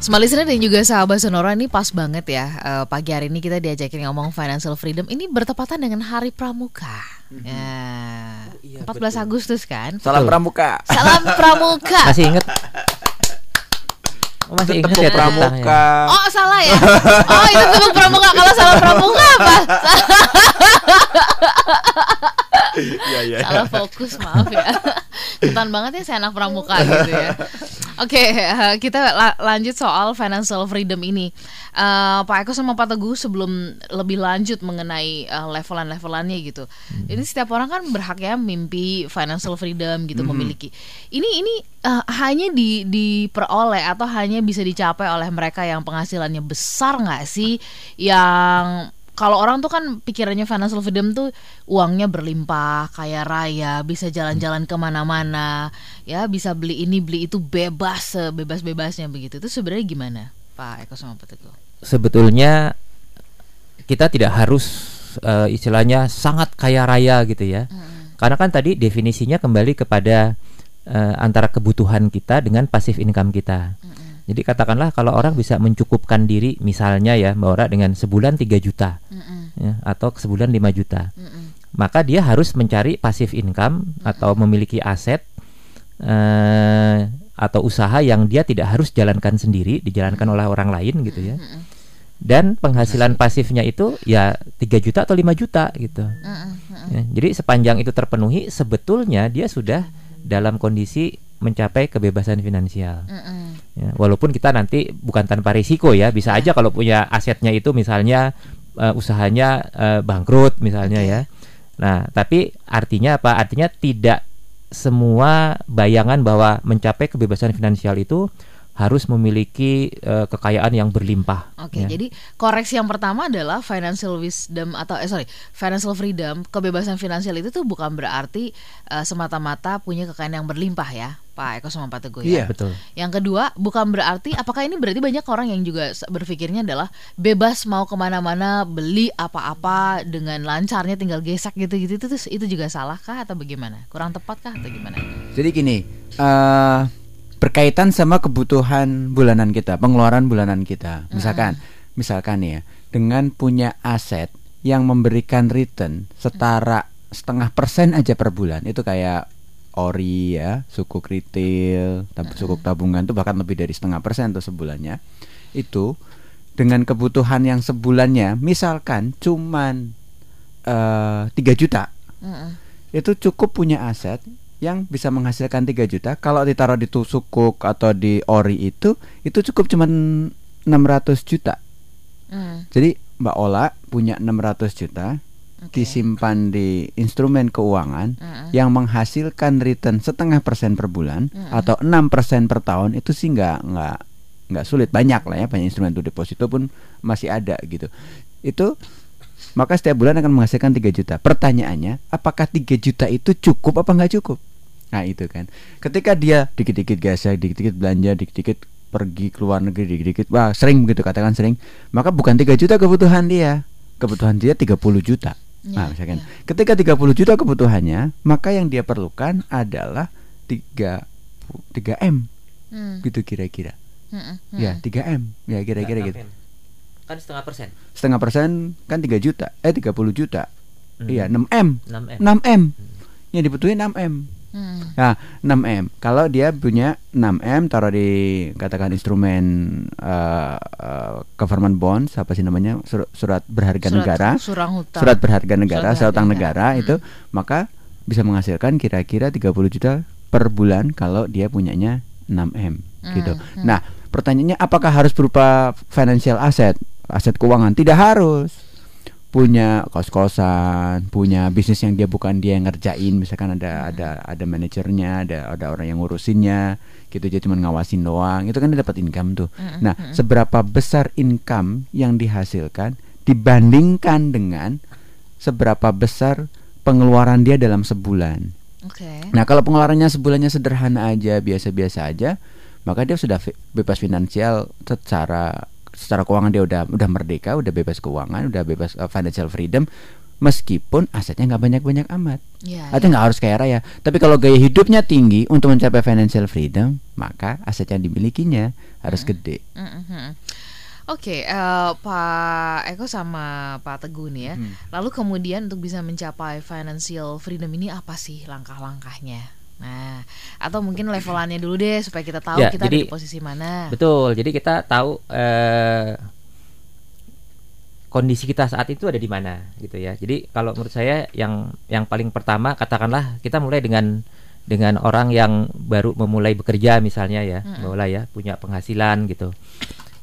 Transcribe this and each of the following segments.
Smart listener dan juga sahabat Sonora ini pas banget ya uh, Pagi hari ini kita diajakin ngomong financial freedom Ini bertepatan dengan Hari Pramuka mm-hmm. ya, oh, iya, 14 betul. Agustus kan Salam Pramuka Salam Pramuka Masih inget Oh, masih ingat ya pramuka. Ya? Oh, salah ya. Oh, itu tepuk pramuka. Kalau salah pramuka apa? ya, ya. Salah fokus, maaf ya. Ketan banget ya saya anak pramuka gitu ya. Oke, okay, uh, kita la lanjut soal financial freedom ini. Uh, Pak Eko sama Pak Teguh sebelum lebih lanjut mengenai uh, levelan-levelannya gitu. Hmm. Ini setiap orang kan berhak ya mimpi financial freedom gitu hmm. memiliki. Ini ini uh, hanya di diperoleh atau hanya bisa dicapai oleh mereka yang penghasilannya besar nggak sih yang kalau orang tuh kan pikirannya financial freedom tuh uangnya berlimpah, kaya raya, bisa jalan-jalan ke mana-mana, ya bisa beli ini beli itu bebas, bebas-bebasnya begitu. Itu sebenarnya gimana, Pak Eko sama Pak Teguh? Sebetulnya kita tidak harus uh, istilahnya sangat kaya raya gitu ya, hmm. karena kan tadi definisinya kembali kepada uh, antara kebutuhan kita dengan pasif income kita. Hmm jadi katakanlah kalau orang bisa mencukupkan diri misalnya ya Mbak Ora dengan sebulan 3 juta mm -mm. Ya, atau sebulan 5 juta. Mm -mm. Maka dia harus mencari passive income mm -mm. atau memiliki aset uh, atau usaha yang dia tidak harus jalankan sendiri, dijalankan mm -mm. oleh orang lain gitu ya. Mm -mm. Dan penghasilan pasifnya itu ya 3 juta atau 5 juta gitu. Mm -mm. Ya, jadi sepanjang itu terpenuhi sebetulnya dia sudah dalam kondisi mencapai kebebasan finansial. Mm -mm. Ya, walaupun kita nanti bukan tanpa risiko ya, bisa aja kalau punya asetnya itu misalnya uh, usahanya uh, bangkrut misalnya okay. ya. Nah, tapi artinya apa? Artinya tidak semua bayangan bahwa mencapai kebebasan finansial itu harus memiliki uh, kekayaan yang berlimpah. Oke, okay, ya. jadi koreksi yang pertama adalah financial wisdom atau eh sorry financial freedom, kebebasan finansial itu tuh bukan berarti uh, semata-mata punya kekayaan yang berlimpah ya, Pak Eko sama Pak Teguh ya. Iya betul. Yang kedua bukan berarti apakah ini berarti banyak orang yang juga berpikirnya adalah bebas mau ke mana-mana beli apa-apa dengan lancarnya tinggal gesek gitu-gitu itu itu juga salah kah atau bagaimana? Kurang tepat kah atau gimana? Jadi gini. Uh berkaitan sama kebutuhan bulanan kita, pengeluaran bulanan kita. Misalkan, mm-hmm. misalkan ya, dengan punya aset yang memberikan return setara setengah persen aja per bulan, itu kayak ori ya, suku retail, tab suku tabungan itu bahkan lebih dari setengah persen tuh sebulannya. Itu dengan kebutuhan yang sebulannya, misalkan cuman uh, eh, 3 juta, mm-hmm. itu cukup punya aset yang bisa menghasilkan 3 juta kalau ditaruh di tusukuk atau di ori itu itu cukup cuma 600 juta. Mm. Jadi Mbak Ola punya 600 juta okay. disimpan di instrumen keuangan mm yang menghasilkan return setengah persen per bulan mm atau enam persen per tahun itu sih nggak nggak nggak sulit banyak lah ya banyak instrumen itu deposito pun masih ada gitu itu maka setiap bulan akan menghasilkan 3 juta. Pertanyaannya, apakah 3 juta itu cukup apa nggak cukup? Nah itu kan. Ketika dia dikit-dikit gasnya Dikit-dikit belanja Dikit-dikit pergi ke luar negeri Dikit-dikit Wah sering begitu katakan sering Maka bukan 3 juta kebutuhan dia. Kebutuhan dia 30 juta. Ya, Nah misalkan. ya. Ketika 30 juta kebutuhannya Maka yang dia perlukan adalah 3 3M hmm. Gitu kira-kira. Hmm, hmm. Ya 3M Ya kira-kira gitu. Kan setengah persen. Setengah persen kan 3 juta. Eh 30 juta. Hmm. Iya 6M 6M 6M hmm. Yang dibutuhin 6M Hmm. Nah, 6M. Kalau dia punya 6M taruh di katakan instrumen uh, uh, government bonds apa sih namanya? Sur surat berharga surat, negara. Surat berharga negara, surat utang negara hmm. itu maka bisa menghasilkan kira-kira 30 juta per bulan kalau dia punyanya 6M hmm. gitu. Hmm. Nah, pertanyaannya apakah harus berupa financial asset, aset keuangan? Tidak harus punya kos-kosan, punya bisnis yang dia bukan dia yang ngerjain, misalkan ada hmm. ada ada manajernya, ada ada orang yang ngurusinnya, gitu dia cuma ngawasin doang, itu kan dia dapat income tuh. Hmm. Nah, hmm. seberapa besar income yang dihasilkan dibandingkan dengan seberapa besar pengeluaran dia dalam sebulan. Okay. Nah, kalau pengeluarannya sebulannya sederhana aja, biasa-biasa aja, maka dia sudah bebas finansial secara secara keuangan dia udah udah merdeka, udah bebas keuangan, udah bebas uh, financial freedom, meskipun asetnya nggak banyak-banyak amat. Ya, Artinya nggak harus kaya raya. Tapi kalau gaya hidupnya tinggi untuk mencapai financial freedom, maka aset yang dimilikinya harus gede. Mhm. Oke, eh, Pak Eko sama Pak Teguh nih ya. Hmm. Lalu kemudian untuk bisa mencapai financial freedom ini apa sih langkah-langkahnya? Nah, atau mungkin levelannya dulu deh supaya kita tahu Ya, kita ada jadi- di posisi mana. Betul. Jadi kita tahu eh, kondisi kita saat itu ada di mana gitu ya. Jadi kalau menurut saya yang yang paling pertama katakanlah kita mulai dengan dengan orang yang baru memulai bekerja misalnya ya. Mbak Ola ya, punya penghasilan gitu.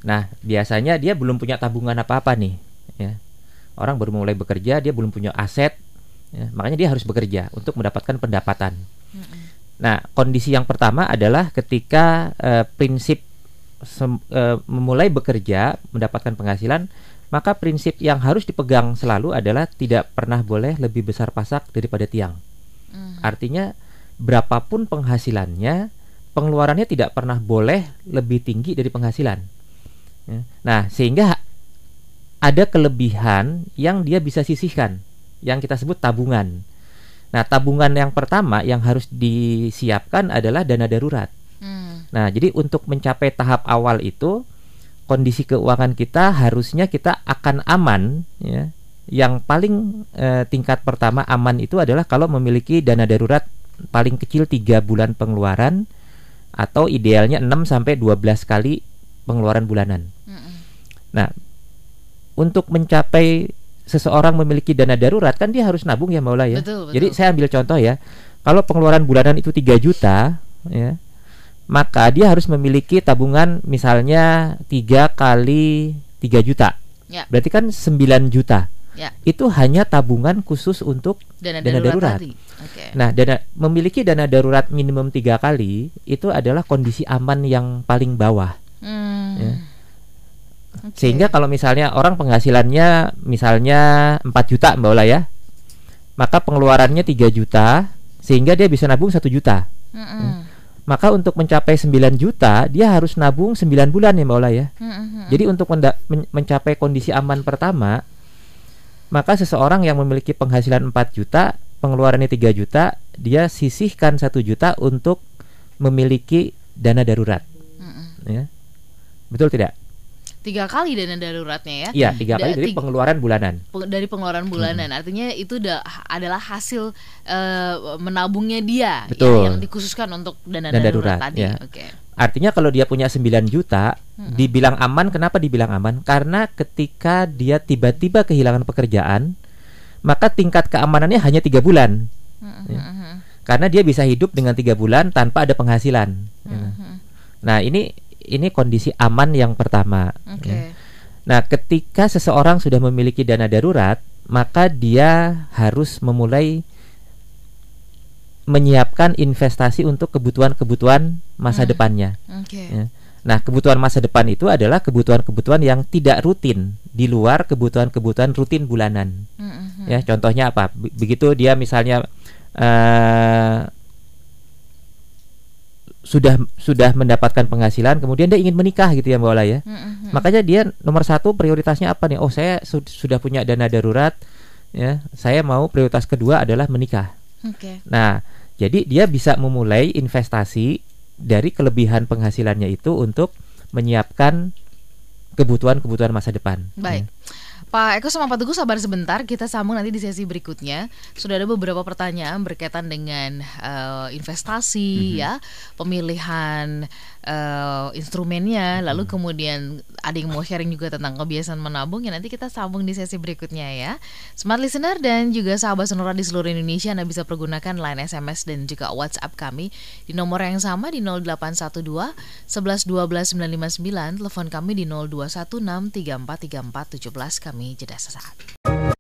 Nah, biasanya dia belum punya tabungan apa-apa nih, ya. Orang baru mulai bekerja, dia belum punya aset, ya. makanya dia harus bekerja untuk mendapatkan pendapatan. Mm-mm. Nah, kondisi yang pertama adalah ketika eh, prinsip sem- eh, memulai bekerja, mendapatkan penghasilan, maka prinsip yang harus dipegang selalu adalah tidak pernah boleh lebih besar pasak daripada tiang. Mhm. Artinya berapapun penghasilannya, pengeluarannya tidak pernah boleh lebih tinggi dari penghasilan. Ya. Nah, sehingga ada kelebihan yang dia bisa sisihkan, yang kita sebut tabungan. Nah, tabungan yang pertama yang harus disiapkan adalah dana darurat. Hmm. Nah, jadi untuk mencapai tahap awal itu kondisi keuangan kita harusnya kita akan aman ya. Yang paling eh, tingkat pertama aman itu adalah kalau memiliki dana darurat paling kecil 3 bulan pengeluaran atau idealnya 6 sampai 12 kali pengeluaran bulanan. Mm-mm. Nah, untuk mencapai seseorang memiliki dana darurat kan dia harus nabung ya Maula ya. Betul, betul. Jadi saya ambil contoh ya. Kalau pengeluaran bulanan itu 3 juta ya. Maka dia harus memiliki tabungan misalnya 3 kali 3 juta. Ya. Berarti kan 9 juta. Ya. Itu hanya tabungan khusus untuk Dana, Dana darurat, darurat. Oke. Nah, dana memiliki dana darurat minimum tiga kali itu adalah kondisi aman yang paling bawah. Hmm. Oke. Sehingga kalau misalnya orang penghasilannya misalnya 4 juta Mbak Ola ya. Maka pengeluarannya 3 juta sehingga dia bisa nabung 1 juta. Mm-mm. Maka untuk mencapai 9 juta dia harus nabung 9 bulan ya Mbak Ola ya. Mm-mm. Jadi untuk men- mencapai kondisi aman pertama maka seseorang yang memiliki penghasilan 4 juta, pengeluarannya 3 juta, dia sisihkan 1 juta untuk memiliki dana darurat Mm-mm. ya. Betul tidak? Tiga kali dana daruratnya ya. Iya, tiga Da- kali dari pengeluaran bulanan. Dari pengeluaran bulanan. Artinya itu da- adalah hasil eh, menabungnya dia ya, Betul. yang dikhususkan untuk dana, Dana darurat, darurat, tadi. ya. Oke. Artinya kalau dia punya 9 juta, dibilang aman, kenapa dibilang aman? Karena ketika dia tiba-tiba kehilangan pekerjaan, maka tingkat keamanannya hanya tiga bulan. Mm-mm, Ya. Karena dia bisa hidup dengan tiga bulan tanpa ada penghasilan. Ya. Nah ini ini kondisi aman yang pertama. Oke. ya. Nah ketika seseorang sudah memiliki dana darurat, maka dia harus memulai menyiapkan investasi untuk kebutuhan-kebutuhan masa Hmm. depannya. Oke. Ya. Nah, kebutuhan masa depan itu adalah kebutuhan-kebutuhan yang tidak rutin di luar kebutuhan-kebutuhan rutin bulanan. Mm-mm. Ya, contohnya apa? Be- Begitu dia misalnya eh, sudah sudah mendapatkan penghasilan, kemudian dia ingin menikah gitu ya Mbak Ola ya. Mm-mm. Makanya dia nomor satu prioritasnya apa nih? Oh, saya su- sudah punya dana darurat, ya. Saya mau prioritas kedua adalah menikah. Oke. Nah, jadi dia bisa memulai investasi dari kelebihan penghasilannya itu untuk menyiapkan kebutuhan-kebutuhan masa depan. Baik. Pak Eko sama Pak Teguh sabar sebentar, kita sambung nanti di sesi berikutnya. Sudah ada beberapa pertanyaan berkaitan dengan eh, investasi ya, pemilihan eh, instrumennya, lalu kemudian ada yang mau sharing juga tentang kebiasaan menabung ya nanti kita sambung di sesi berikutnya ya. Smart listener dan juga sahabat sonora di seluruh Indonesia Anda bisa pergunakan line SMS dan juga WhatsApp kami di nomor yang sama di 0812 11 12 959, telepon kami di 0216 3434 17 kami jeda sesaat.